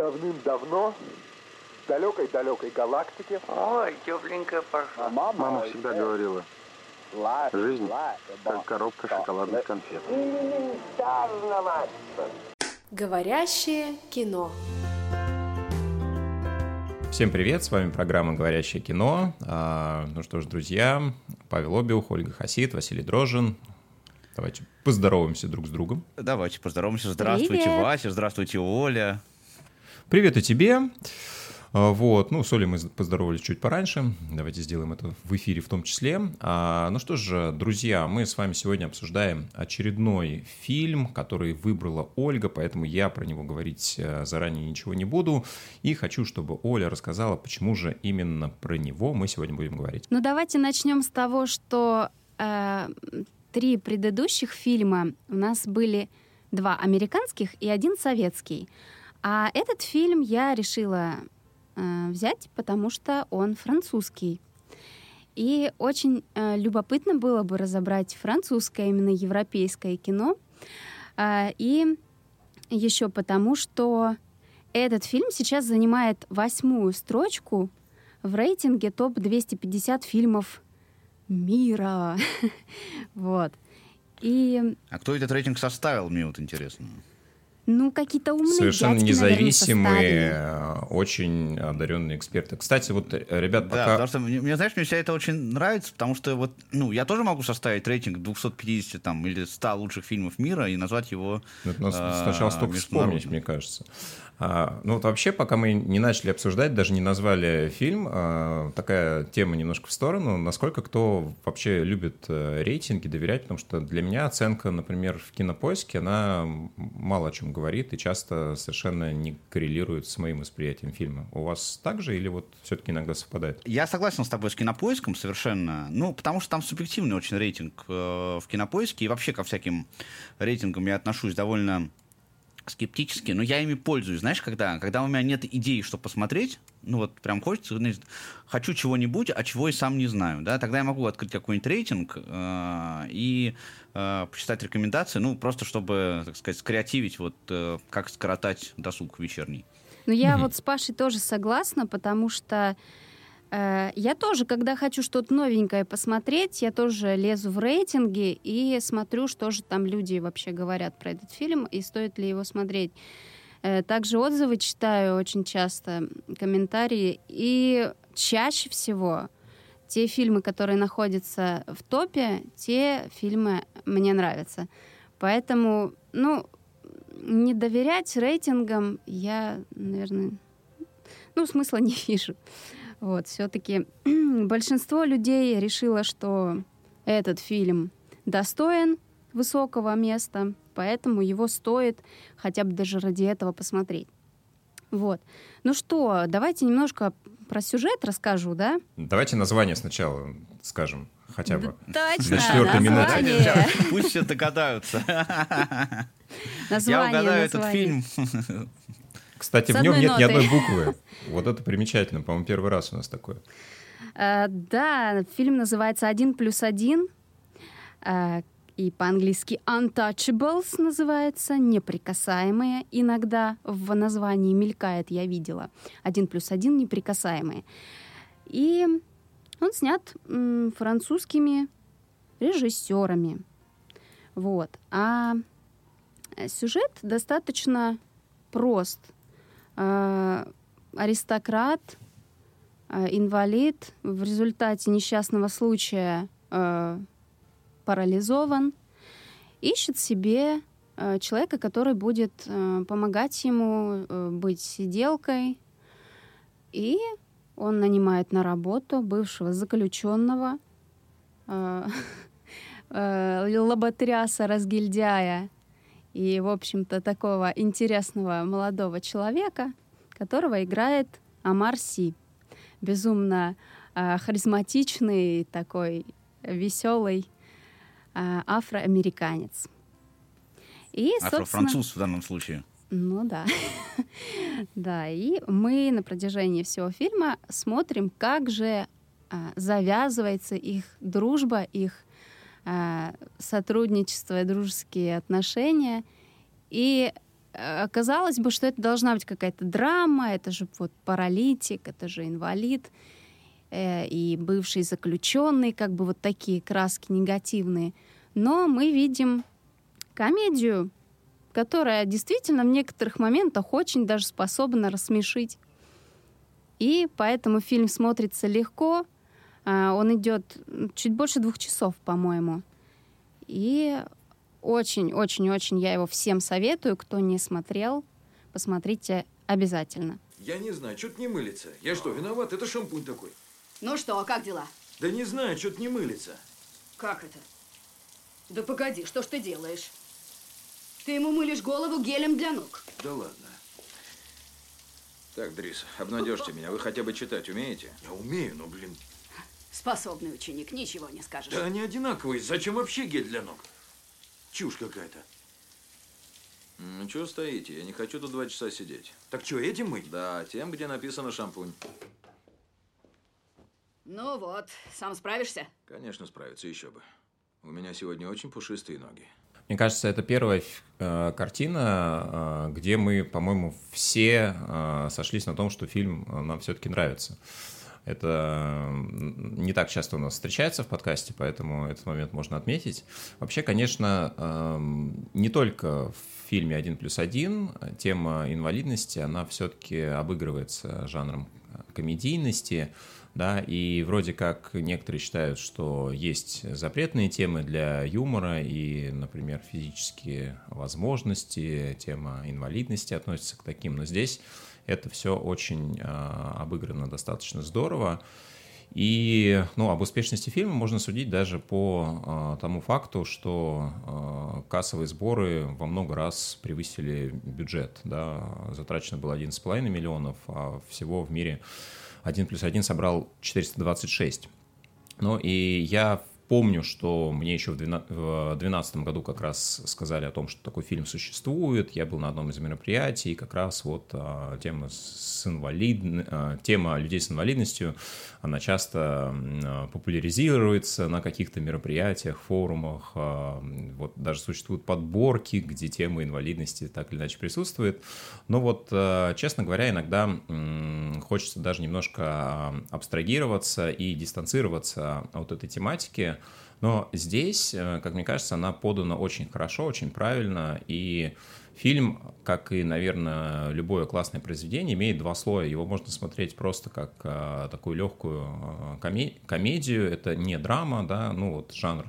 Давным-давно в далекой-далекой галактике... Ой, тепленькая пошла. Мама всегда говорила, жизнь как коробка шоколадных конфет. Говорящее кино. Всем привет, с вами программа «Говорящее кино». А, ну что ж, друзья, Павел Обиух, Ольга Хасид, Василий Дрожин. Давайте поздороваемся друг с другом. Давайте поздороваемся. Здравствуйте, Привет. Вася, здравствуйте, Оля. Привет и тебе. А, Вот, ну, с Олей мы поздоровались чуть пораньше. Давайте сделаем это в эфире в том числе. А, ну что же, друзья, мы с вами сегодня обсуждаем очередной фильм, который выбрала Ольга, поэтому я про него говорить э, заранее ничего не буду. И хочу, чтобы Оля рассказала, почему же именно про него мы сегодня будем говорить. Ну давайте начнем с того, что э, три предыдущих фильма у нас были два американских и один советский. А этот фильм я решила э, взять, потому что он французский. И очень э, любопытно было бы разобрать французское, именно европейское кино. А, и еще потому, что этот фильм сейчас занимает восьмую строчку в рейтинге топ-250 фильмов мира. вот. И, А кто этот рейтинг составил, мне вот интересно. Ну, какие-то умные Совершенно дядьки, наверное, независимые, составили. э, очень одаренные эксперты. Кстати, вот, э, ребят, Да, пока... потому что, мне, мне, знаешь, мне вся это очень нравится, потому что вот, ну, я тоже могу составить рейтинг 250 там, или 100 лучших фильмов мира и назвать его Это надо а, сначала столько вспомнить, мне кажется. А, ну вот вообще, пока мы не начали обсуждать, даже не назвали фильм, а, такая тема немножко в сторону, насколько кто вообще любит э, рейтинги, доверять, потому что для меня оценка, например, в кинопоиске, она мало о чем говорит и часто совершенно не коррелирует с моим восприятием фильма. У вас так же или вот все-таки иногда совпадает? Я согласен с тобой с кинопоиском совершенно. Ну, потому что там субъективный очень рейтинг э, в кинопоиске. И вообще ко всяким рейтингам я отношусь довольно скептически, но я ими пользуюсь. Знаешь, когда? Когда у меня нет идеи, что посмотреть, ну вот прям хочется, знаешь, хочу чего-нибудь, а чего и сам не знаю, да, тогда я могу открыть какой-нибудь рейтинг э, и э, почитать рекомендации, ну, просто чтобы, так сказать, скреативить, вот, э, как скоротать досуг вечерний. Ну, я вот с Пашей тоже согласна, потому что я тоже, когда хочу что-то новенькое посмотреть, я тоже лезу в рейтинги и смотрю, что же там люди вообще говорят про этот фильм и стоит ли его смотреть. Э, также отзывы читаю очень часто, комментарии, и чаще всего те фильмы, которые находятся в топе, те фильмы мне нравятся. Поэтому, ну, не доверять рейтингам я, наверное, ну, смысла не вижу. Вот, все-таки большинство людей решило, что этот фильм достоин высокого места, поэтому его стоит хотя бы даже ради этого посмотреть. Вот. Ну что, давайте немножко про сюжет расскажу, да? Давайте название сначала скажем, хотя бы. Точно, На четвертой минуте. название. Пусть все догадаются. Я Название, угадаю этот название. фильм. Кстати, в нем нет ни одной буквы. Вот это примечательно. По-моему, первый раз у нас такое. Э, Да, фильм называется «Один плюс один». э, И по-английски «Untouchables» называется, «Неприкасаемые». Иногда в названии мелькает, я видела. «Один плюс один» «Неприкасаемые». И он снят м, французскими режиссерами. Вот. А сюжет достаточно прост. Э, Аристократ, э, инвалид, в результате несчастного случая э, парализован, ищет себе человека, который будет помогать ему быть сиделкой. И он нанимает на работу бывшего заключенного, лоботряса, разгильдяя и, в общем-то, такого интересного молодого человека, которого играет Амар Си. Безумно э, харизматичный, такой веселый э, афроамериканец. И, Афрофранцуз в данном случае. ну да. да, и мы на протяжении всего фильма смотрим, как же а, завязывается их дружба, их сотрудничество и дружеские отношения. И э, казалось бы, что это должна быть какая-то драма, это же вот паралитик, это же инвалид э, и бывший заключенный, как бы вот такие краски негативные. Но мы видим комедию, которая действительно в некоторых моментах очень даже способна рассмешить. И поэтому фильм смотрится легко. А, он идет чуть больше двух часов, по-моему. И очень-очень-очень я его всем советую. Кто не смотрел, посмотрите обязательно. Я не знаю, что-то не мылится. Я что, виноват? Это шампунь такой. Ну что, а как дела? Да не знаю, что-то не мылится. Как это? Да погоди, что ж ты делаешь? Ты ему мылишь голову гелем для ног. Да ладно. Так, Дрис, обнадежьте меня. Вы хотя бы читать умеете? Я умею, но, блин... Способный ученик, ничего не скажешь. Да они одинаковые. Зачем вообще гель для ног? Чушь какая-то. Ну, чего стоите? Я не хочу тут два часа сидеть. Так что, этим мыть? Да, тем, где написано шампунь. Ну вот, сам справишься? Конечно, справиться, еще бы. У меня сегодня очень пушистые ноги. Мне кажется, это первая э, картина, э, где мы, по-моему, все э, сошлись на том, что фильм э, нам все-таки нравится. Это не так часто у нас встречается в подкасте, поэтому этот момент можно отметить. Вообще, конечно, эм, не только в фильме «Один плюс один» тема инвалидности, она все-таки обыгрывается жанром комедийности, да, и вроде как некоторые считают, что есть запретные темы для юмора, и, например, физические возможности, тема инвалидности относится к таким, но здесь это все очень э, обыграно достаточно здорово. И ну, об успешности фильма можно судить даже по э, тому факту, что э, кассовые сборы во много раз превысили бюджет. Да? Затрачено было 11,5 миллионов, а всего в мире 1 плюс 1 собрал 426. Ну и я помню, что мне еще в 2012 году как раз сказали о том, что такой фильм существует. Я был на одном из мероприятий, и как раз вот а, тема, с инвалид... а, тема людей с инвалидностью, она часто а, популяризируется на каких-то мероприятиях, форумах. Вот даже существуют подборки, где тема инвалидности так или иначе присутствует. Но вот, честно говоря, иногда хочется даже немножко абстрагироваться и дистанцироваться от этой тематики, но здесь, э, как мне кажется, она подана очень хорошо, очень правильно, и фильм, как и, наверное, любое классное произведение, имеет два слоя. Его можно смотреть просто как э, такую легкую э, комедию, это не драма, да, ну вот жанр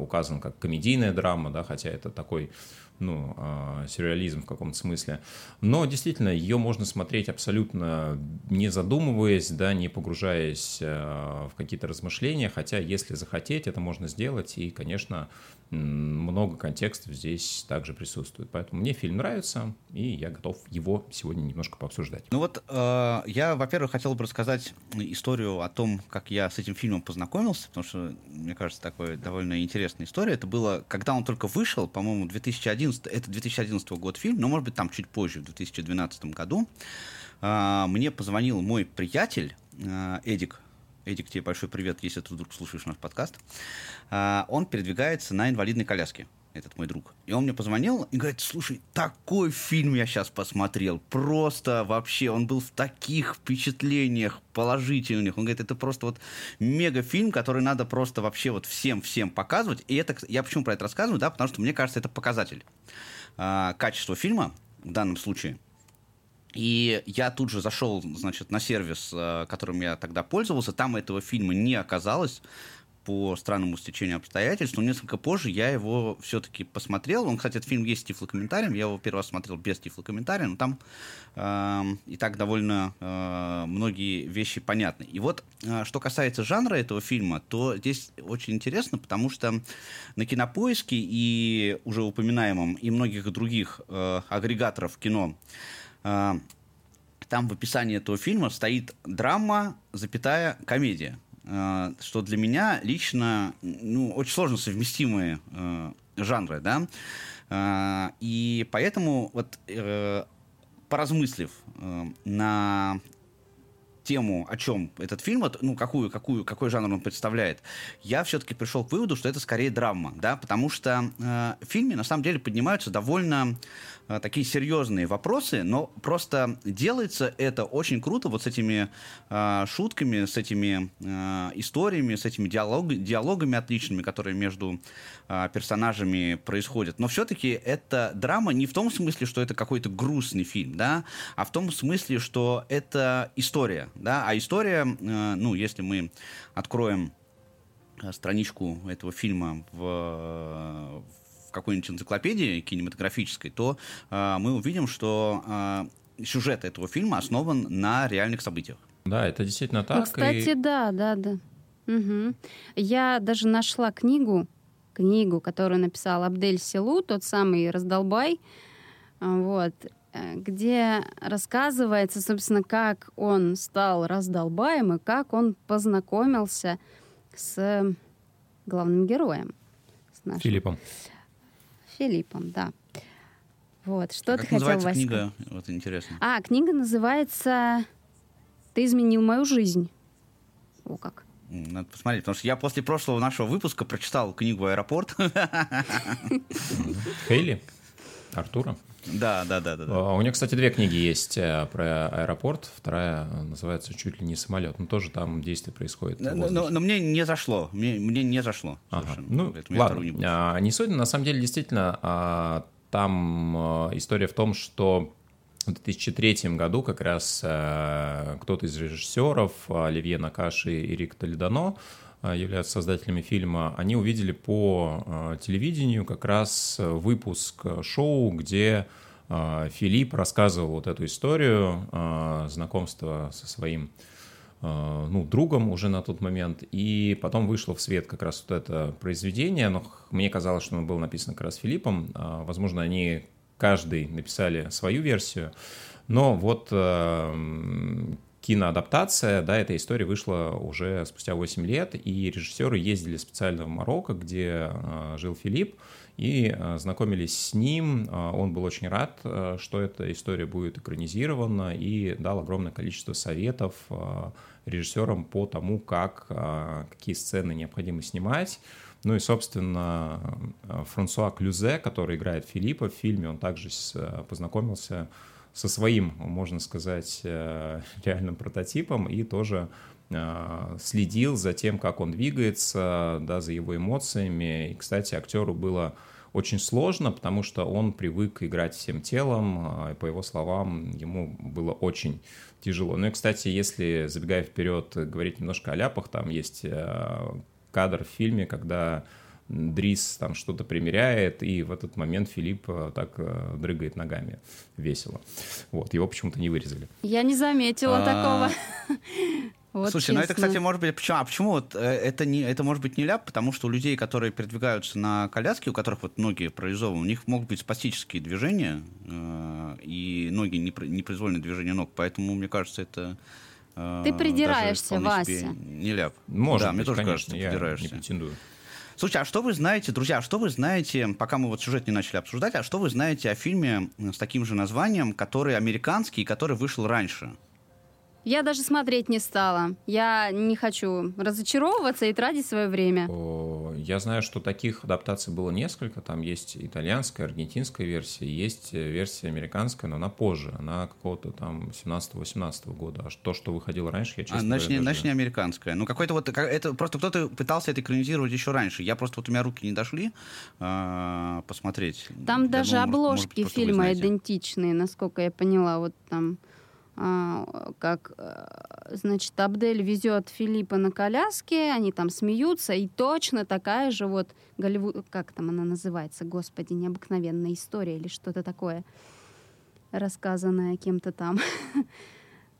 указан как комедийная драма, да, хотя это такой ну, а, сюрреализм в каком-то смысле. Но действительно, ее можно смотреть абсолютно не задумываясь, да, не погружаясь а, в какие-то размышления, хотя если захотеть, это можно сделать, и, конечно, много контекстов здесь также присутствует. Поэтому мне фильм нравится, и я готов его сегодня немножко пообсуждать. Ну вот, э, я, во-первых, хотел бы рассказать историю о том, как я с этим фильмом познакомился, потому что, мне кажется, такая довольно интересная история. Это было, когда он только вышел, по-моему, 2011, это 2011 год фильм, но, может быть, там чуть позже, в 2012 году. Э, мне позвонил мой приятель, э, Эдик Эдик, тебе большой привет, если ты вдруг слушаешь наш подкаст. А, он передвигается на инвалидной коляске, этот мой друг. И он мне позвонил и говорит, слушай, такой фильм я сейчас посмотрел. Просто вообще, он был в таких впечатлениях положительных. Он говорит, это просто вот мега фильм, который надо просто вообще вот всем-всем показывать. И это, я почему про это рассказываю, да, потому что мне кажется, это показатель а, качества фильма в данном случае. И я тут же зашел, значит, на сервис, э, которым я тогда пользовался. Там этого фильма не оказалось по странному стечению обстоятельств, но несколько позже я его все-таки посмотрел. Он, кстати, этот фильм есть с тифлокомментарием. Я его первый раз смотрел без тифлокомментария, но там э, и так довольно э, многие вещи понятны. И вот, э, что касается жанра этого фильма, то здесь очень интересно, потому что на кинопоиске и уже упоминаемом и многих других э, агрегаторов кино а, там в описании этого фильма стоит драма, запятая, комедия. А, что для меня лично ну, очень сложно совместимые э, жанры, да. А, и поэтому вот э, поразмыслив э, на тему, о чем этот фильм, ну, какую, какую, какой жанр он представляет, я все-таки пришел к выводу, что это скорее драма, да, потому что э, в фильме на самом деле поднимаются довольно э, такие серьезные вопросы, но просто делается это очень круто вот с этими э, шутками, с этими э, историями, с этими диалог, диалогами отличными, которые между э, персонажами происходят. Но все-таки это драма не в том смысле, что это какой-то грустный фильм, да, а в том смысле, что это история, да, а история, э, ну, если мы откроем э, страничку этого фильма в, в какой-нибудь энциклопедии кинематографической, то э, мы увидим, что э, сюжет этого фильма основан на реальных событиях. Да, это действительно так. Ну, кстати, и... да, да, да. Угу. Я даже нашла книгу, книгу, которую написал Абдель Селу, тот самый раздолбай. Вот. Э, где рассказывается, собственно, как он стал раздолбаем и как он познакомился с главным героем. С нашим. Филиппом. Филиппом, да. Вот, что а ты как хотел, Васька? книга? Вот интересно. А, книга называется «Ты изменил мою жизнь». О, как. Надо посмотреть, потому что я после прошлого нашего выпуска прочитал книгу «Аэропорт». Хейли? Артура? Да, да, да, да. да. У нее, кстати, две книги есть э, про аэропорт. Вторая называется чуть ли не самолет. Но тоже там действие происходит. Но, но, но мне не зашло. Мне, мне не зашло. Ага. Ну, ладно. Не, а, не суть. На самом деле, действительно, а, там а, история в том, что в 2003 году как раз а, кто-то из режиссеров, Оливье Накаши и Рик Толедано, а, являются создателями фильма, они увидели по а, телевидению как раз выпуск шоу, где а, Филипп рассказывал вот эту историю знакомства со своим ну, другом уже на тот момент, и потом вышло в свет как раз вот это произведение, но мне казалось, что оно было написано как раз Филиппом, возможно, они каждый написали свою версию, но вот киноадаптация, да, эта история вышла уже спустя 8 лет, и режиссеры ездили специально в Марокко, где э, жил Филипп, и э, знакомились с ним. Э, он был очень рад, что эта история будет экранизирована, и дал огромное количество советов режиссерам по тому, как, какие сцены необходимо снимать. Ну и, собственно, Франсуа Клюзе, который играет Филиппа в фильме, он также с, познакомился со своим, можно сказать, э, реальным прототипом и тоже э, следил за тем, как он двигается, да, за его эмоциями. И, кстати, актеру было очень сложно, потому что он привык играть всем телом, э, и, по его словам, ему было очень тяжело. Ну и, кстати, если, забегая вперед, говорить немножко о ляпах, там есть кадр в фильме, когда Дрис там что-то примеряет, и в этот момент Филипп э, так э, дрыгает ногами весело. Вот, его почему-то не вырезали. Я не заметила а... такого. Вот Слушай, честно. ну это, кстати, может быть, почему? А почему вот э, это не, это может быть не ляп, потому что у людей, которые передвигаются на коляске, у которых вот ноги парализованы, у них могут быть спастические движения э, и ноги непроизвольные движения ног, поэтому мне кажется, это э, ты придираешься, Вася. Не ляп. Может да, быть, мне тоже конечно, кажется, я придираешься. не претендую. Слушайте, а что вы знаете, друзья, что вы знаете, пока мы вот сюжет не начали обсуждать, а что вы знаете о фильме с таким же названием, который американский и который вышел раньше? Я даже смотреть не стала. Я не хочу разочаровываться и тратить свое время. Я знаю, что таких адаптаций было несколько. Там есть итальянская, аргентинская версия, есть версия американская, но она позже. Она какого-то там 17-18 года. А то, что выходило раньше, я честно а, говоря, значит, не американская. Ну, какой-то вот... Это просто кто-то пытался это экранизировать еще раньше. Я просто... Вот у меня руки не дошли а, посмотреть. Там я даже думаю, обложки может, фильма идентичные, насколько я поняла. Вот там... А, как, э, значит, Абдель везет Филиппа на коляске, они там смеются, и точно такая же вот Голливуд, как там она называется, господи, необыкновенная история или что-то такое, рассказанное кем-то там.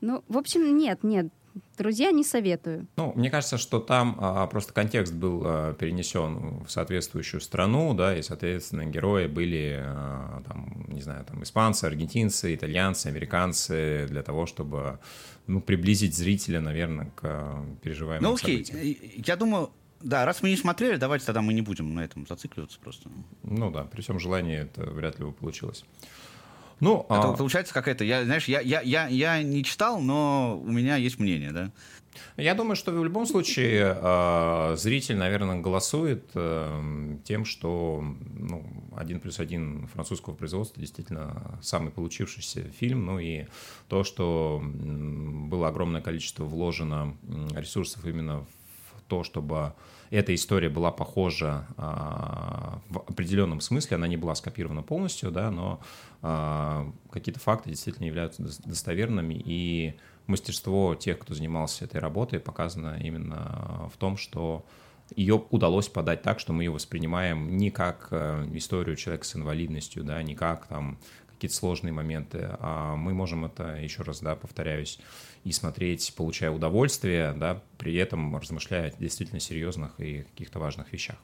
Ну, в общем, нет, нет, Друзья, не советую. Ну, мне кажется, что там а, просто контекст был а, перенесен в соответствующую страну, да, и, соответственно, герои были, а, там, не знаю, там, испанцы, аргентинцы, итальянцы, американцы, для того, чтобы, ну, приблизить зрителя, наверное, к а, переживаемым Ну, окей, событиям. я думаю, да, раз мы не смотрели, давайте тогда мы не будем на этом зацикливаться просто. Ну да, при всем желании это вряд ли бы получилось. Ну, это а... получается какая-то, я, знаешь, я, я, я, я не читал, но у меня есть мнение, да? Я думаю, что в любом случае э, зритель, наверное, голосует э, тем, что ну, «Один плюс один» французского производства действительно самый получившийся фильм, ну и то, что было огромное количество вложено ресурсов именно в то, чтобы эта история была похожа а, в определенном смысле, она не была скопирована полностью, да, но а, какие-то факты действительно являются достоверными, и мастерство тех, кто занимался этой работой, показано именно в том, что ее удалось подать так, что мы ее воспринимаем не как э, историю человека с инвалидностью, да, не как там какие-то сложные моменты, а мы можем это, еще раз, да, повторяюсь, и смотреть, получая удовольствие, да, при этом размышляя о действительно серьезных и каких-то важных вещах.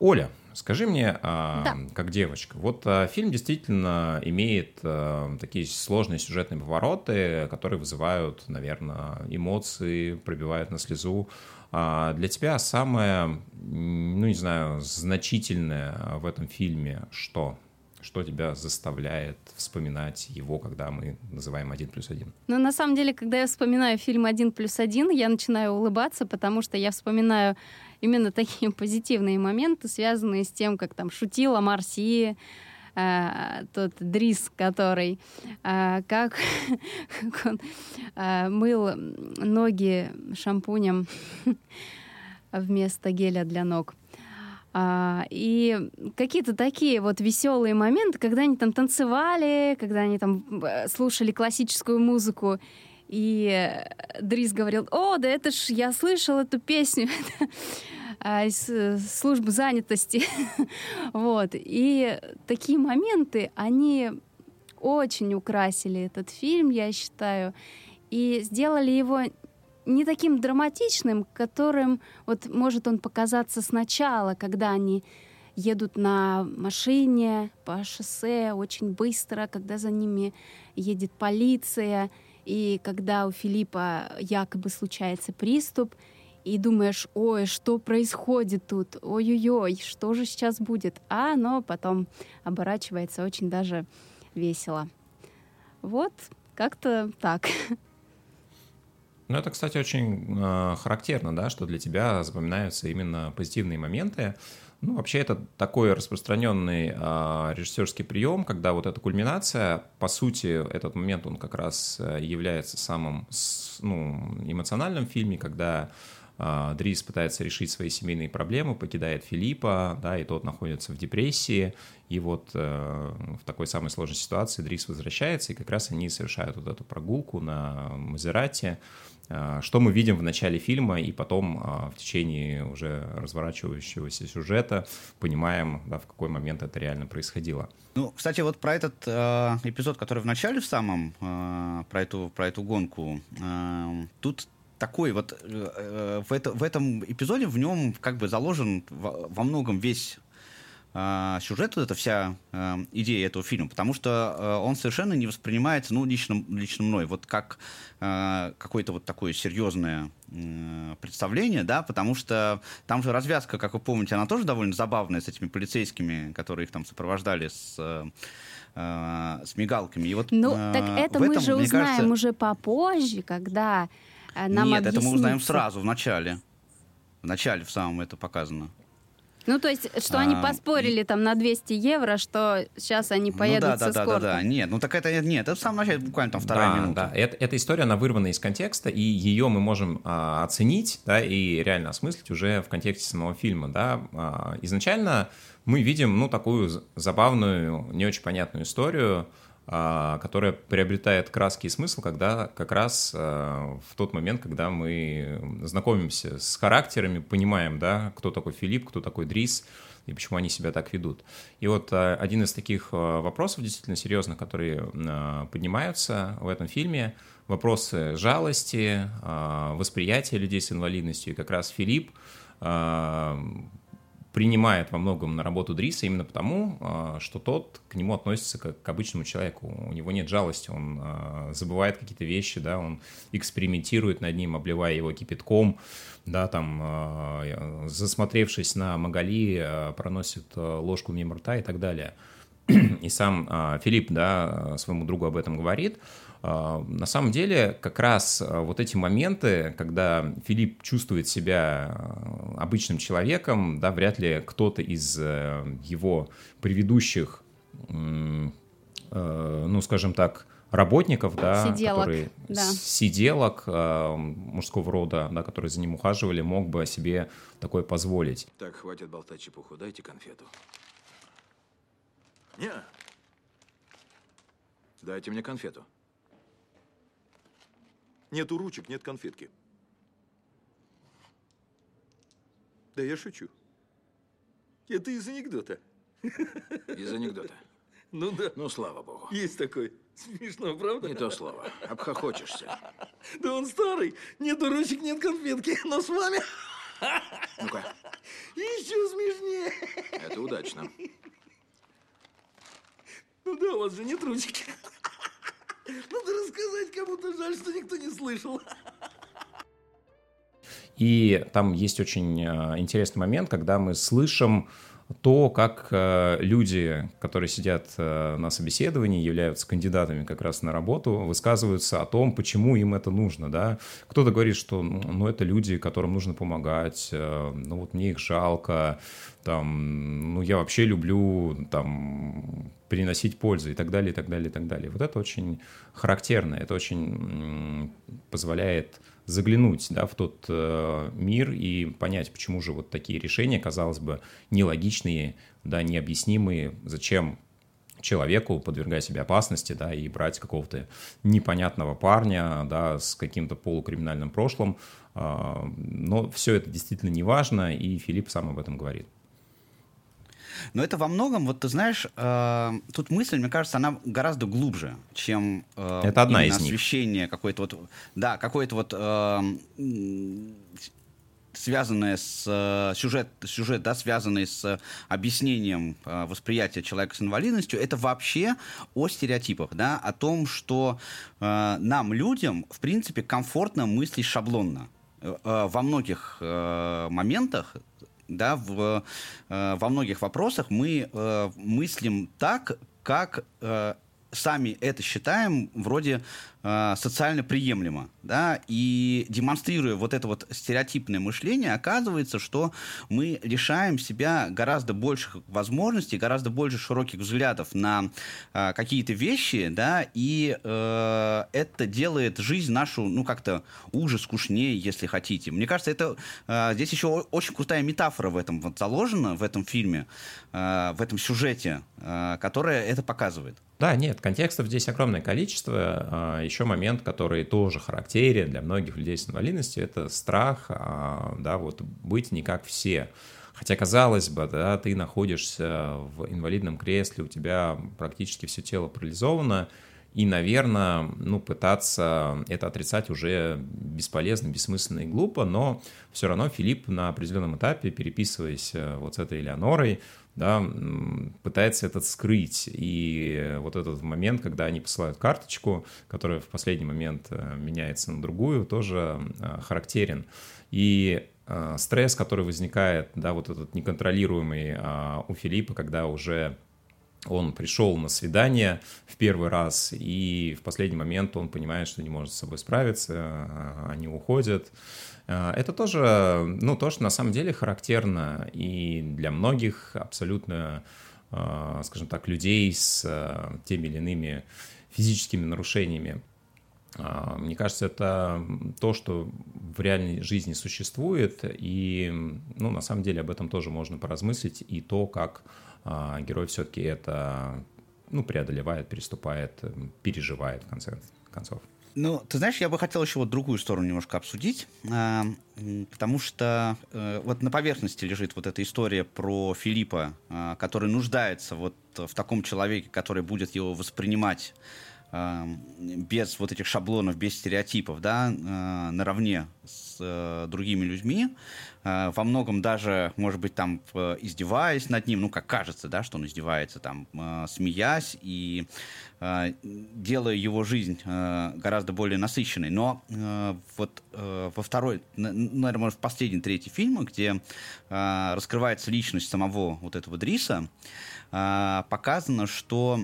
Оля, скажи мне, а, да. как девочка, вот а, фильм действительно имеет а, такие сложные сюжетные повороты, которые вызывают, наверное, эмоции, пробивают на слезу. Для тебя самое, ну не знаю, значительное в этом фильме что? Что тебя заставляет вспоминать его, когда мы называем «Один плюс один»? Ну, на самом деле, когда я вспоминаю фильм «Один плюс один», я начинаю улыбаться, потому что я вспоминаю именно такие позитивные моменты, связанные с тем, как там шутила Марси, Uh, тот Дрис, который uh, как, как он uh, мыл ноги шампунем вместо геля для ног. И какие-то такие вот веселые моменты, когда они там танцевали, когда они там слушали классическую музыку, и Дрис говорил, о, да это ж я слышал эту песню а, из э, службы занятости. вот. И такие моменты, они очень украсили этот фильм, я считаю, и сделали его не таким драматичным, которым вот может он показаться сначала, когда они едут на машине по шоссе очень быстро, когда за ними едет полиция, и когда у Филиппа якобы случается приступ, и думаешь, ой, что происходит тут, ой-ой-ой, что же сейчас будет, а оно потом оборачивается очень даже весело. Вот, как-то так. Ну, это, кстати, очень э, характерно, да, что для тебя запоминаются именно позитивные моменты, ну, вообще это такой распространенный э, режиссерский прием, когда вот эта кульминация, по сути, этот момент, он как раз э, является самым ну, эмоциональным в фильме, когда Дрис пытается решить свои семейные проблемы, покидает Филиппа, да, и тот находится в депрессии, и вот э, в такой самой сложной ситуации Дрис возвращается, и как раз они совершают вот эту прогулку на Мазерате, а, что мы видим в начале фильма и потом а, в течение уже разворачивающегося сюжета понимаем, да, в какой момент это реально происходило. Ну, кстати, вот про этот э, эпизод, который в начале в самом, э, про, эту, про эту гонку, э, тут такой вот э, в, это, в этом эпизоде в нем как бы заложен во, во многом весь э, сюжет, вот эта вся э, идея этого фильма, потому что э, он совершенно не воспринимается, ну, лично, лично мной, вот как э, какое-то вот такое серьезное э, представление, да, потому что там же развязка, как вы помните, она тоже довольно забавная с этими полицейскими, которые их там сопровождали с... Э, с мигалками. И вот, ну, э, так это мы этом, же узнаем кажется... уже попозже, когда нам Нет, это мы узнаем сразу, в начале. В начале в самом это показано. Ну, то есть, что а, они поспорили и... там на 200 евро, что сейчас они поедут ну, да, да, да, да, да. Нет, ну так это нет, это в самом начале буквально там вторая да, минута. Да, это, эта история, она вырвана из контекста, и ее мы можем а, оценить, да, и реально осмыслить уже в контексте самого фильма, да. А, изначально мы видим, ну, такую забавную, не очень понятную историю, а, которая приобретает краски и смысл, когда как раз а, в тот момент, когда мы знакомимся с характерами, понимаем, да, кто такой Филипп, кто такой Дрис, и почему они себя так ведут. И вот а, один из таких вопросов действительно серьезных, которые поднимаются в этом фильме, вопросы жалости, восприятия людей с инвалидностью. И как раз Филипп принимает во многом на работу Дриса именно потому, а, что тот к нему относится как к обычному человеку. У него нет жалости, он а, забывает какие-то вещи, да, он экспериментирует над ним, обливая его кипятком, да, там, а, засмотревшись на Магали, проносит ложку мимо рта и так далее. и сам Филипп, да, своему другу об этом говорит, на самом деле, как раз вот эти моменты, когда Филипп чувствует себя обычным человеком, да, вряд ли кто-то из его предыдущих, ну, скажем так, работников, да, сиделок, которые да. сиделок э, мужского рода, да, которые за ним ухаживали, мог бы себе такое позволить. Так, хватит болтать чепуху, дайте конфету. Не. Дайте мне конфету. Нету ручек, нет конфетки. Да я шучу. Это из анекдота. Из анекдота. Ну да. Ну, слава богу. Есть такой. Смешно, правда? Не то слово. Обхохочешься. Да он старый. Нет ручек, нет конфетки. Но с вами... Ну-ка. Еще смешнее. Это удачно. Ну да, у вас же нет ручки. Надо рассказать кому-то, жаль, что никто не слышал. И там есть очень э, интересный момент, когда мы слышим то, как э, люди, которые сидят э, на собеседовании, являются кандидатами как раз на работу, высказываются о том, почему им это нужно, да. Кто-то говорит, что, ну, это люди, которым нужно помогать, ну, вот мне их жалко, там, ну, я вообще люблю, там, приносить пользу и так далее, и так далее, и так далее. Вот это очень характерно, это очень позволяет заглянуть да, в тот э, мир и понять, почему же вот такие решения, казалось бы, нелогичные, да, необъяснимые, зачем человеку подвергать себе опасности, да, и брать какого-то непонятного парня, да, с каким-то полукриминальным прошлым. Э, но все это действительно не важно, и Филипп сам об этом говорит. Но это во многом, вот ты знаешь, э, тут мысль, мне кажется, она гораздо глубже, чем э, это одна из освещение какое-то вот, да, какое-то вот э, связанное с э, сюжет, сюжет, да, связанный с объяснением э, восприятия человека с инвалидностью, это вообще о стереотипах, да, о том, что э, нам, людям, в принципе, комфортно мыслить шаблонно. Э, э во многих э, моментах да, в, э, во многих вопросах мы э, мыслим так, как э, сами это считаем вроде социально приемлемо, да, и демонстрируя вот это вот стереотипное мышление, оказывается, что мы лишаем себя гораздо больших возможностей, гораздо больше широких взглядов на э, какие-то вещи, да, и э, это делает жизнь нашу, ну, как-то уже скучнее, если хотите. Мне кажется, это э, здесь еще очень крутая метафора в этом вот заложена, в этом фильме, э, в этом сюжете, э, которая это показывает. Да, нет, контекстов здесь огромное количество. Еще момент, который тоже характерен для многих людей с инвалидностью, это страх, а, да, вот быть не как все. Хотя, казалось бы, да, ты находишься в инвалидном кресле, у тебя практически все тело парализовано, и, наверное, ну, пытаться это отрицать уже бесполезно, бессмысленно и глупо, но все равно Филипп на определенном этапе, переписываясь э, вот с этой Элеонорой, да, пытается этот скрыть. И вот этот момент, когда они посылают карточку, которая в последний момент э, меняется на другую, тоже э, характерен. И э, стресс, который возникает, да, вот этот неконтролируемый а, у Филиппа, когда уже он пришел на свидание в первый раз, и в последний момент он понимает, что не может с собой справиться, а, они уходят. А, это тоже, ну, то, что на самом деле характерно и для многих абсолютно, а, скажем так, людей с теми или иными физическими нарушениями. Мне кажется, это то, что в реальной жизни существует, и, ну, на самом деле об этом тоже можно поразмыслить, и то, как а герой все-таки это ну, преодолевает, переступает, переживает в конце концов. Ну, ты знаешь, я бы хотел еще вот другую сторону немножко обсудить, э, потому что э, вот на поверхности лежит вот эта история про Филиппа, э, который нуждается вот в таком человеке, который будет его воспринимать без вот этих шаблонов, без стереотипов, да, наравне с другими людьми. Э, во многом даже, может быть, там издеваясь над ним, ну, как кажется, да, что он издевается, там, э, смеясь и э, делая его жизнь гораздо более насыщенной. Но вот во второй, наверное, может, в последний, третий фильм, где раскрывается личность самого вот этого Дриса, э, показано, что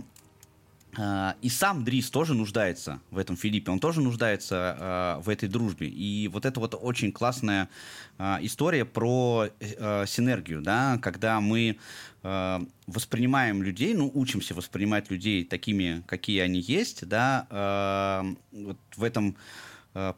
и сам Дрис тоже нуждается в этом Филиппе, он тоже нуждается э, в этой дружбе. И вот это вот очень классная э, история про э, синергию, да, когда мы воспринимаем людей, ну, учимся воспринимать людей такими, какие они есть, да, вот в этом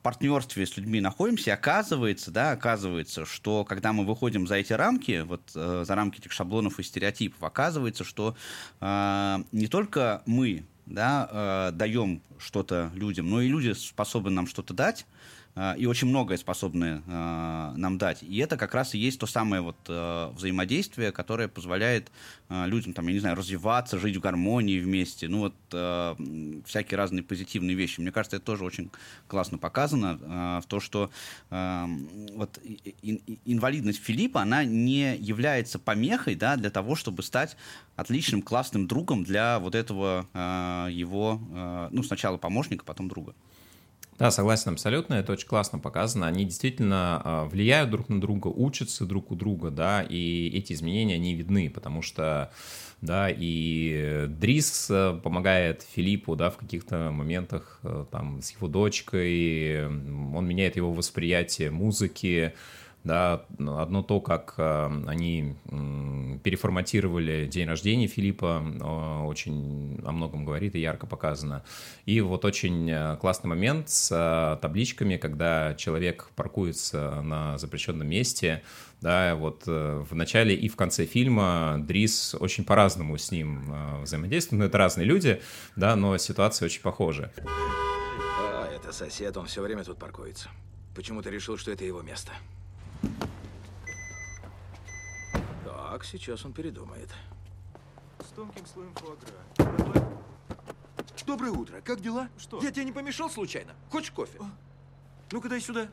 партнерстве с людьми находимся, оказывается, да, оказывается, что когда мы выходим за эти рамки, вот э, за рамки этих шаблонов и стереотипов, оказывается, что э, не только мы, да, э, даем что-то людям, но и люди способны нам что-то дать, и очень многое способны э, нам дать. И это как раз и есть то самое вот э, взаимодействие, которое позволяет э, людям, там, я не знаю, развиваться, жить в гармонии вместе, ну вот э, всякие разные позитивные вещи. Мне кажется, это тоже очень классно показано, в то, что вот инвалидность Филиппа, она не является помехой, да, для того, чтобы стать отличным, классным другом для вот этого его, ну, сначала помощника, потом друга. Да, согласен абсолютно, это очень классно показано. Они действительно а, влияют друг на друга, учатся друг у друга, да, и эти изменения, они видны, потому что, да, и Дрис э, помогает Филиппу, да, в каких-то моментах, э, там, с его дочкой, он меняет его восприятие музыки, да, одно то, как э, они переформатировали день рождения Филиппа, очень о многом говорит и ярко показано. И вот очень э, классный момент с э, табличками, когда человек паркуется на запрещенном месте, да, вот в начале и в конце фильма Дрис очень по-разному с ним взаимодействует, но это разные люди, да, но ситуация очень похожа. А, это сосед, он все время тут паркуется. Почему ты решил, что это его место? Так, сейчас он передумает. С тонким слоем фуагра. Доброе утро. Как дела? Что? Я тебе не помешал случайно? Хочешь кофе? А? Ну-ка дай сюда.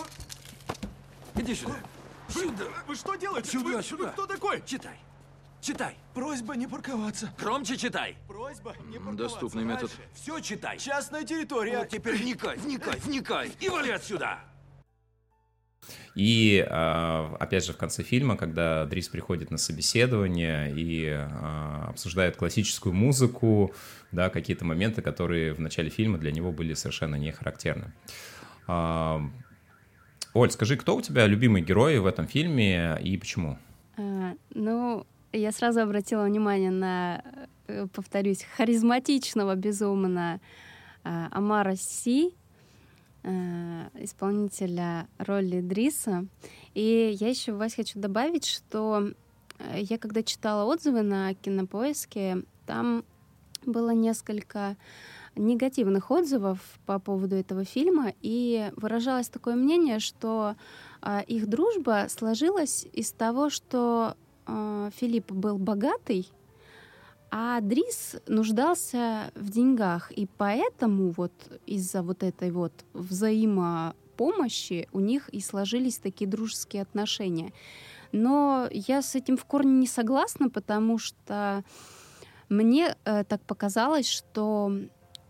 А? Иди сюда. Сюда. Вы что делаете? Сюда, вы, сюда. Вы кто такой? Читай. Читай. Просьба не парковаться. Громче читай. Просьба не парковаться. Доступный метод. Все читай. Частная территория. Вот теперь вникай, вникай, вникай. И вали отсюда. И, а, опять же, в конце фильма, когда Дрис приходит на собеседование и а, обсуждает классическую музыку, да, какие-то моменты, которые в начале фильма для него были совершенно не характерны. А, Оль, скажи, кто у тебя любимый герой в этом фильме и почему? Ну, я сразу обратила внимание на, э, повторюсь, харизматичного безумно Амара Си, исполнителя роли Дриса. И я еще, Вась, хочу добавить, что э, я когда читала отзывы на кинопоиске, там было несколько негативных отзывов по поводу этого фильма, и выражалось такое мнение, что э, их дружба сложилась из того, что э, Филипп был богатый, а Дрис нуждался в деньгах, и поэтому вот из-за вот этой вот взаимопомощи у них и сложились такие дружеские отношения. Но я с этим в корне не согласна, потому что мне э, так показалось, что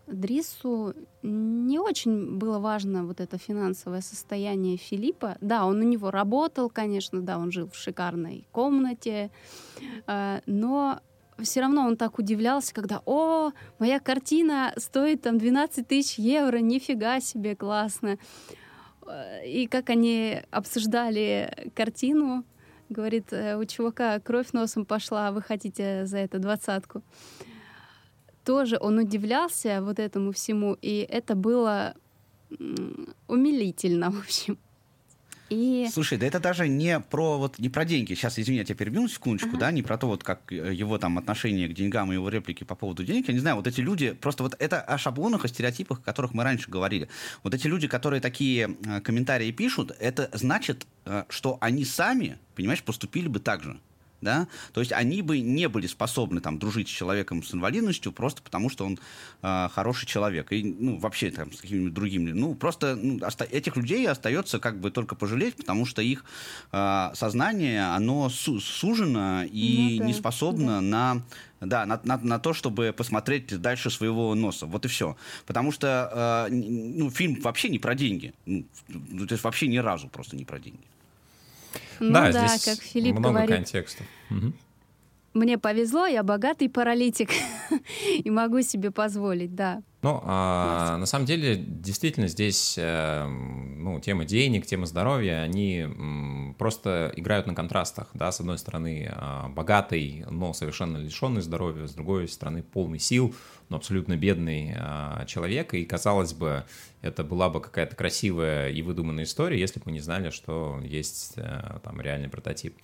Дрису не очень было важно вот это финансовое состояние Филиппа. Да, он у него работал, конечно, да, он жил в шикарной комнате, э, но все равно он так удивлялся, когда, о, моя картина стоит там 12 тысяч евро, нифига себе, классно. И как они обсуждали картину, говорит, «Э, у чувака кровь носом пошла, вы хотите за это двадцатку. Тоже он удивлялся вот этому всему, и это было умилительно, в общем. И... Слушай, да это даже не про вот не про деньги. Сейчас, извини, я тебя перебью на секундочку, ага. да, не про то, вот как его там отношение к деньгам и его реплики по поводу денег. Я не знаю, вот эти люди, просто вот это о шаблонах, о стереотипах, о которых мы раньше говорили. Вот эти люди, которые такие э, комментарии пишут, это значит, э, что они сами, понимаешь, поступили бы так же да, то есть они бы не были способны там дружить с человеком с инвалидностью просто потому, что он э, хороший человек и ну вообще там с какими-нибудь другими, ну просто ну, этих людей остается как бы только пожалеть, потому что их э, сознание оно су сужено и ну, да, не способно да. на да, на, на, на то, чтобы посмотреть дальше своего носа. Вот и все. Потому что э, ну, фильм вообще не про деньги. Ну, то есть вообще ни разу просто не про деньги. Ну да, да как Филипп много говорит, контекстов. Угу. мне повезло, я богатый паралитик и могу себе позволить, да. Ну, а, на самом деле, действительно, здесь э, ну, тема денег, тема здоровья, они просто играют на контрастах, да, с одной стороны, э, богатый, но совершенно лишенный здоровья, с другой стороны, полный сил, но абсолютно бедный э, человек, и, казалось бы, это была бы какая-то красивая и выдуманная история, если бы мы не знали, что есть э, там реальный прототип.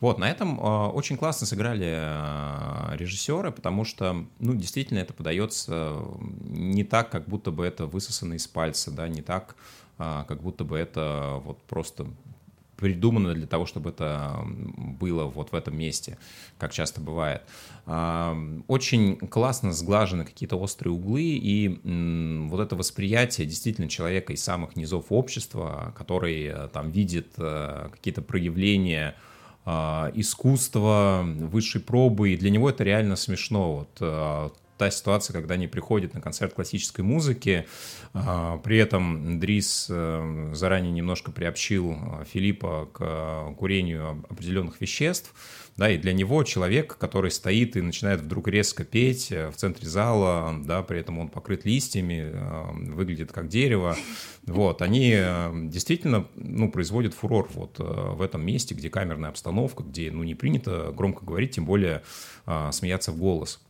Вот, на этом э, очень классно сыграли э, режиссеры, потому что, ну, действительно, это подается не так, как будто бы это высосано из пальца, да, не так, как будто бы это вот просто придумано для того, чтобы это было вот в этом месте, как часто бывает. Очень классно сглажены какие-то острые углы, и вот это восприятие действительно человека из самых низов общества, который э, там видит э, какие-то проявления а, искусства, высшей пробы, и для него это реально смешно. Вот э, та ситуация, когда они приходят на концерт классической музыки, а, при этом Дрис э, заранее немножко приобщил э, Филиппа к э, курению определенных веществ, да, и для него человек, который стоит и начинает вдруг резко петь в центре зала, да, при этом он покрыт листьями, выглядит как дерево, вот, они действительно, ну, производят фурор вот в этом месте, где камерная обстановка, где, ну, не принято громко говорить, тем более смеяться в голос.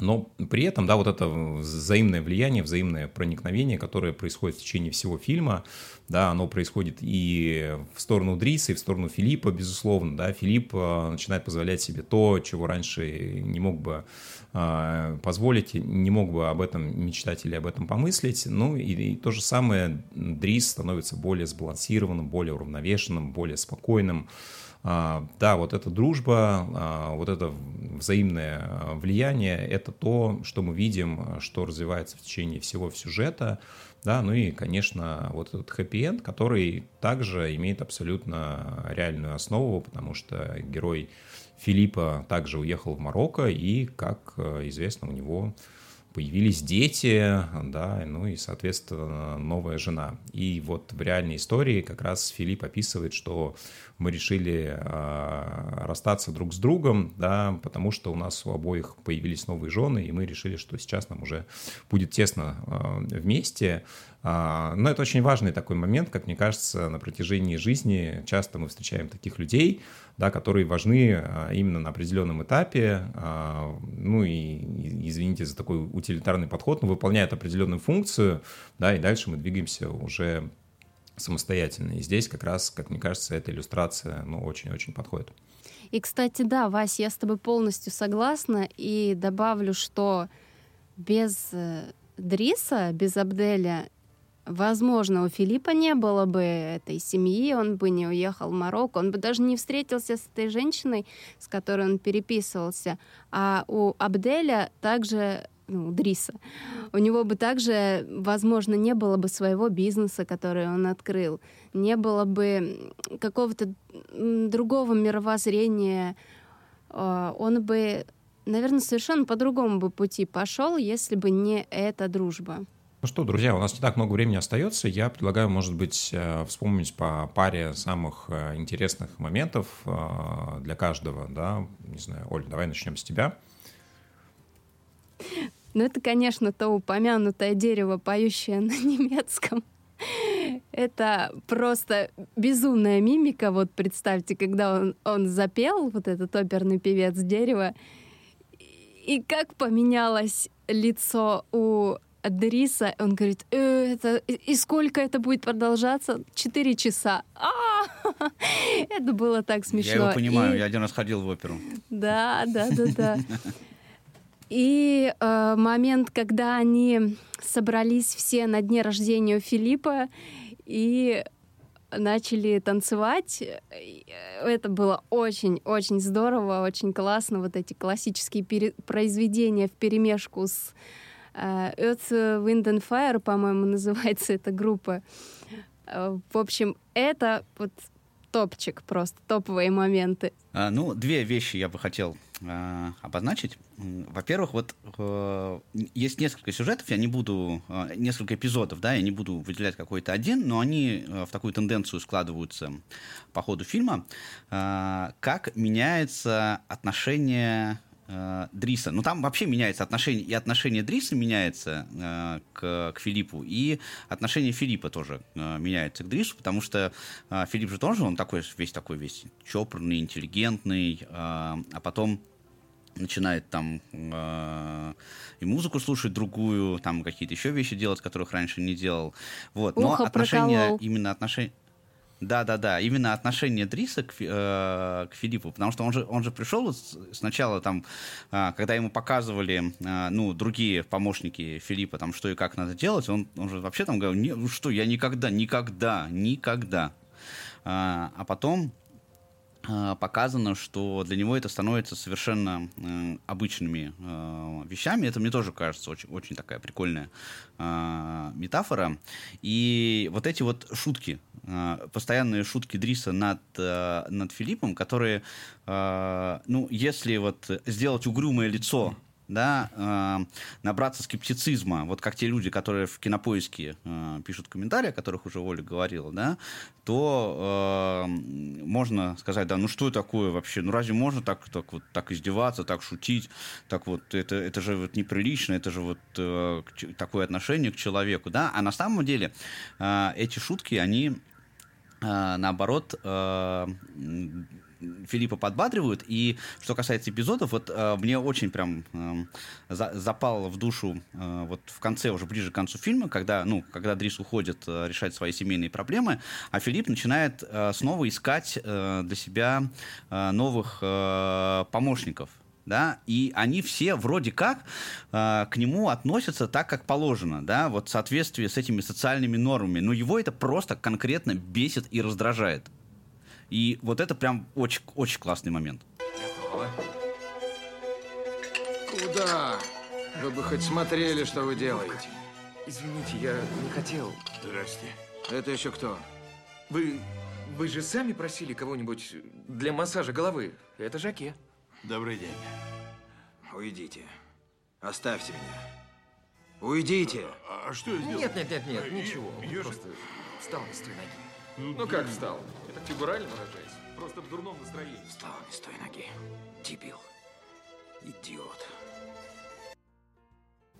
Но при этом, да, вот это взаимное влияние, взаимное проникновение, которое происходит в течение всего фильма, да, оно происходит и в сторону Дриса, и в сторону Филиппа, безусловно, да, Филипп э, начинает позволять себе то, чего раньше не мог бы э, позволить, не мог бы об этом мечтать или об этом помыслить, ну и, и то же самое Дрис становится более сбалансированным, более уравновешенным, более спокойным, да, вот эта дружба, а, вот это взаимное влияние, это то, что мы видим, что развивается в течение всего сюжета, да, ну и, конечно, вот этот хэппи-энд, который также имеет абсолютно реальную основу, потому что герой Филиппа также уехал в Марокко, и, как известно, у него появились дети, да, ну и, соответственно, новая жена. И вот в реальной истории как раз Филипп описывает, что мы решили э, расстаться друг с другом, да, потому что у нас у обоих появились новые жены, и мы решили, что сейчас нам уже будет тесно э, вместе. Э, но это очень важный такой момент, как мне кажется, на протяжении жизни часто мы встречаем таких людей, да, которые важны э, именно на определенном этапе, э, ну и, и, извините за такой утилитарный подход, но выполняют определенную функцию, да, и дальше мы двигаемся уже самостоятельно. И здесь как раз, как мне кажется, эта иллюстрация ну, очень-очень подходит. И, кстати, да, Вась, я с тобой полностью согласна. И добавлю, что без э, Дриса, без Абделя, возможно, у Филиппа не было бы этой семьи, он бы не уехал в Марокко, он бы даже не встретился с этой женщиной, с которой он переписывался. А у Абделя также ну, Дриса, у него бы также, возможно, не было бы своего бизнеса, который он открыл, не было бы какого-то другого мировоззрения, а, он бы, наверное, совершенно по другому бы пути пошел, если бы не эта дружба. Ну что, друзья, у нас не так много времени остается. Я предлагаю, может быть, э, вспомнить по паре самых э, интересных моментов э, для каждого, да, не знаю, Оль, давай начнем с тебя. Ну, это, конечно, то упомянутое дерево, поющее на немецком. Это просто безумная мимика. Вот представьте, когда он, он запел, вот этот оперный певец дерева, и как поменялось лицо у Дриса, он говорит, э, это, и сколько это будет продолжаться? Четыре часа. А, это было так смешно. Я его понимаю, и... я один раз ходил в оперу. Да, да, да, да. И э, момент, когда они собрались все на дне рождения Филиппа и начали танцевать. Это было очень-очень здорово, очень классно. Вот эти классические пере- произведения в перемешку с э, Earth, Wind and Fire, по-моему, называется эта группа. Э, в общем, это вот топчик просто, топовые моменты. А, ну, две вещи я бы хотел э, обозначить. Во-первых, вот э, есть несколько сюжетов, я не буду, э, несколько эпизодов, да, я не буду выделять какой-то один, но они э, в такую тенденцию складываются по ходу фильма, э, как меняется отношение э, Дриса. Ну, там вообще меняется отношение, и отношение Дриса меняется э, к, к Филиппу, и отношение Филиппа тоже э, меняется к Дрису, потому что э, Филипп же тоже, он такой, весь такой, весь чопорный, интеллигентный, э, а потом начинает там э, и музыку слушать другую, там какие-то еще вещи делать, которых раньше не делал. Вот. Но Ухо отношения, проколол. именно отношения... Да, да, да. Именно отношение Дриса к, э, к Филиппу, потому что он же, он же пришел сначала там, э, когда ему показывали, э, ну, другие помощники Филиппа, там, что и как надо делать, он, он же вообще там говорил, «Не, ну что, я никогда, никогда, никогда. А, а потом э, показано, что для него это становится совершенно э, обычными э, вещами. Это мне тоже кажется очень, очень такая прикольная э, метафора. И вот эти вот шутки, э, постоянные шутки Дриса над, э, над Филиппом, которые, э, ну, если вот сделать угрюмое лицо да, э, набраться скептицизма, вот как те люди, которые в кинопоиске э, пишут комментарии, о которых уже Оля говорила, да, то э, можно сказать, да, ну что такое вообще, ну разве можно так, так вот так издеваться, так шутить, так вот это, это же вот неприлично, это же вот э, такое отношение к человеку, да, а на самом деле э, эти шутки, они э, наоборот э, Филиппа подбадривают. И что касается эпизодов, вот э, мне очень прям э, за- запало в душу э, вот в конце, уже ближе к концу фильма, когда, ну, когда Дрис уходит э, решать свои семейные проблемы, а Филипп начинает э, снова искать э, для себя э, новых э, помощников да, и они все вроде как э, к нему относятся так, как положено, да, вот в соответствии с этими социальными нормами, но его это просто конкретно бесит и раздражает. И вот это прям очень, очень классный момент. Куда? Вы бы хоть смотрели, что вы делаете. Извините, я не хотел. Здрасте. Это еще кто? Вы... Вы же сами просили кого-нибудь для массажа головы. Это Жаке. Добрый день. Уйдите. Оставьте меня. Уйдите. А что я сделал? Нет, нет, нет, нет, ничего. Он просто встал не с той ноги. Ну как встал? Это фигурально выражаясь. Просто в дурном настроении. Встал не с той ноги. Дебил. Идиот.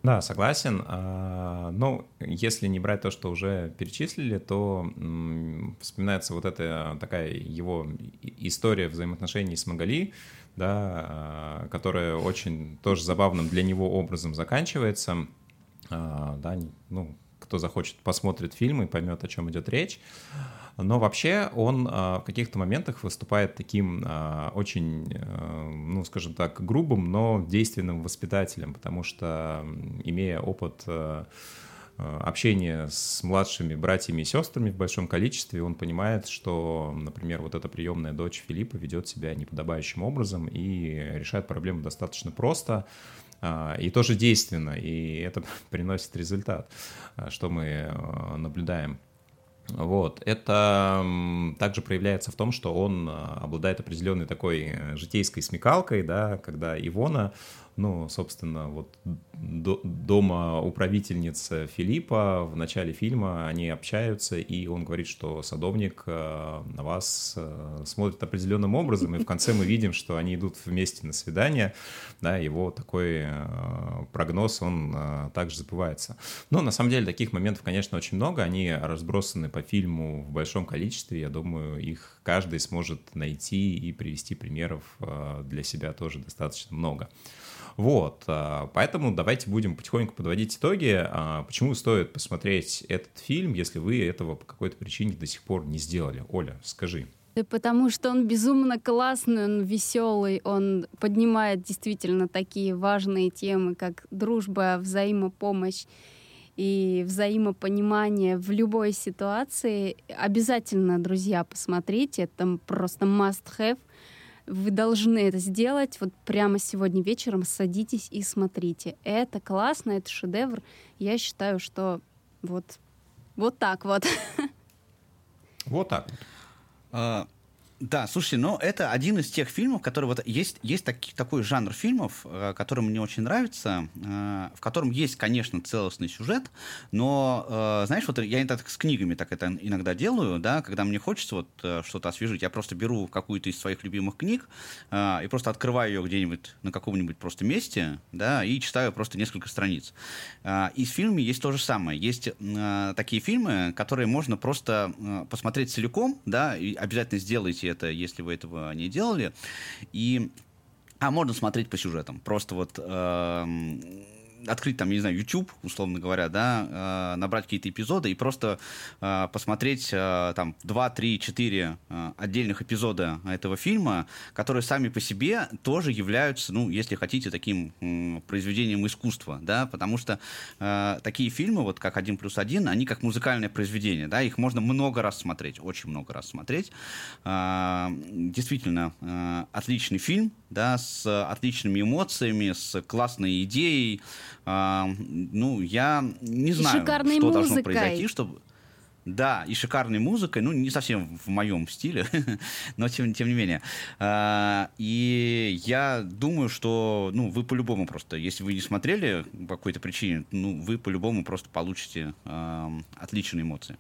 Да, согласен. А, Ну, если не брать то, что уже перечислили, то вспоминается вот эта такая его история взаимоотношений с Магали, да, а, которая очень тоже забавным для него образом заканчивается. А, Да, ну, кто захочет, посмотрит фильм и поймет, о чем идет речь. Но вообще он а, в каких-то моментах выступает таким а, очень, э, ну, скажем так, грубым, но действенным воспитателем, потому что, имея опыт э, э, общения с младшими братьями и сестрами в большом количестве, он понимает, что, например, вот эта приемная дочь Филиппа ведет себя неподобающим образом и решает проблему достаточно просто, и тоже действенно, и это приносит результат, а, что мы э, наблюдаем. Вот. Это также проявляется в том, что он а, обладает определенной такой э, житейской смекалкой, да, когда Ивона, ну, собственно, вот до- дома управительница Филиппа в начале фильма они общаются, и он говорит, что садовник э, на вас э, смотрит определенным образом, и в конце мы видим, что они идут вместе на свидание, да, его такой э, прогноз, он также забывается. Но на самом деле таких моментов, конечно, очень много, они разбросаны по фильму в большом количестве, я думаю, их каждый сможет найти и привести примеров для себя тоже достаточно много. Вот, а, поэтому давайте будем потихоньку подводить итоги. А, Почему стоит посмотреть этот фильм, если вы этого по какой-то причине до сих пор не сделали? Оля, скажи. Да потому что он безумно классный, он веселый, он поднимает действительно такие важные темы, как дружба, взаимопомощь и взаимопонимание в любой ситуации. Обязательно, друзья, посмотрите, это просто must-have. Вы должны это сделать. Вот прямо сегодня вечером садитесь и смотрите. Это классно, это шедевр. Я считаю, что вот, вот так вот. Вот так. А, Да, слушайте, но это один из тех фильмов, который вот есть, есть таки, такой жанр фильмов, э, который мне очень нравится, э, в котором есть, конечно, целостный сюжет, но, э, знаешь, вот я так с книгами так это иногда делаю, да, когда мне хочется вот э, что-то освежить, я просто беру какую-то из своих любимых книг э, и просто открываю ее где-нибудь на каком-нибудь просто месте, да, и читаю просто несколько страниц. Э, и с фильмами есть то же самое. Есть э, такие фильмы, которые можно просто э, посмотреть целиком, да, и обязательно сделайте это, если вы этого не делали. И а можно смотреть по сюжетам. Просто вот э, открыть там, не знаю, YouTube, условно говоря, да, э, набрать какие-то эпизоды и просто э, посмотреть э, там 2, 3, 4 э, отдельных эпизода этого фильма, которые сами по себе тоже являются, ну, если хотите, таким э, произведением искусства, да, потому что э, такие фильмы, вот как «Один плюс один», они как музыкальное произведение, да, их можно много раз смотреть, очень много раз смотреть. Э, действительно, э, отличный фильм, да, с отличными эмоциями, с классной идеей, а, ну, я не знаю, что музыкой. должно произойти, чтобы... Да, и шикарной музыкой, ну, не совсем в моем стиле, но тем, тем не менее. А, и я думаю, что, ну, вы по-любому просто, если вы не смотрели по какой-то причине, ну, вы по-любому просто получите а, отличные эмоции.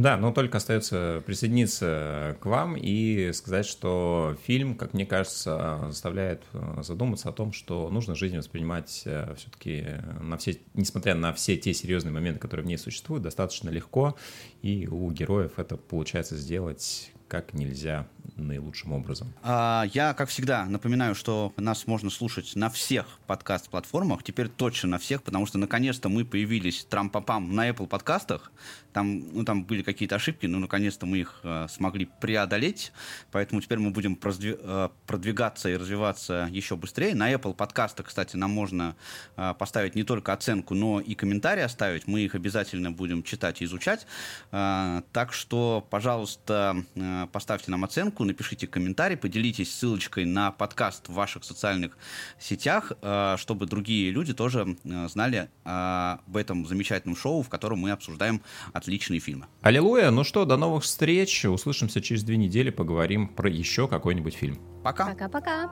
Да, но только остается присоединиться к вам и сказать, что фильм, как мне кажется, заставляет э, задуматься о том, что нужно жизнь воспринимать э, все-таки на все, несмотря на все те серьезные моменты, которые в ней существуют, достаточно легко, и у героев это получается сделать как нельзя наилучшим образом. А, я, как всегда, напоминаю, что нас можно слушать на всех подкаст-платформах, теперь точно на всех, потому что наконец-то мы появились трам-папам на Apple подкастах. Там, ну, там были какие-то ошибки, но наконец-то мы их э, смогли преодолеть, поэтому теперь мы будем продвиг, э, продвигаться и развиваться еще быстрее. На Apple подкастах, кстати, нам можно э, поставить не только оценку, но и комментарии оставить. Мы их обязательно будем читать и изучать. Э, так что, пожалуйста, э, поставьте нам оценку, напишите комментарий, поделитесь ссылочкой на подкаст в ваших социальных сетях, э, чтобы другие люди тоже э, знали об этом замечательном шоу, в котором мы обсуждаем отличные фильмы. Аллилуйя! Ну что, до новых встреч. Услышимся через две недели, поговорим про еще какой-нибудь фильм. Пока. Пока-пока.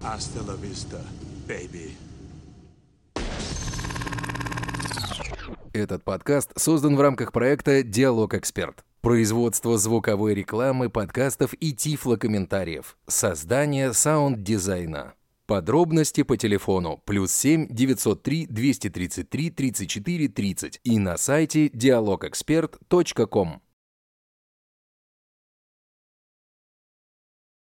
Hasta la vista, baby. Этот подкаст создан в рамках проекта «Диалог Эксперт». Производство звуковой рекламы, подкастов и тифлокомментариев. Создание саунд-дизайна. Подробности по телефону плюс 7 903 233 34 30 и на сайте dialogexpert.com.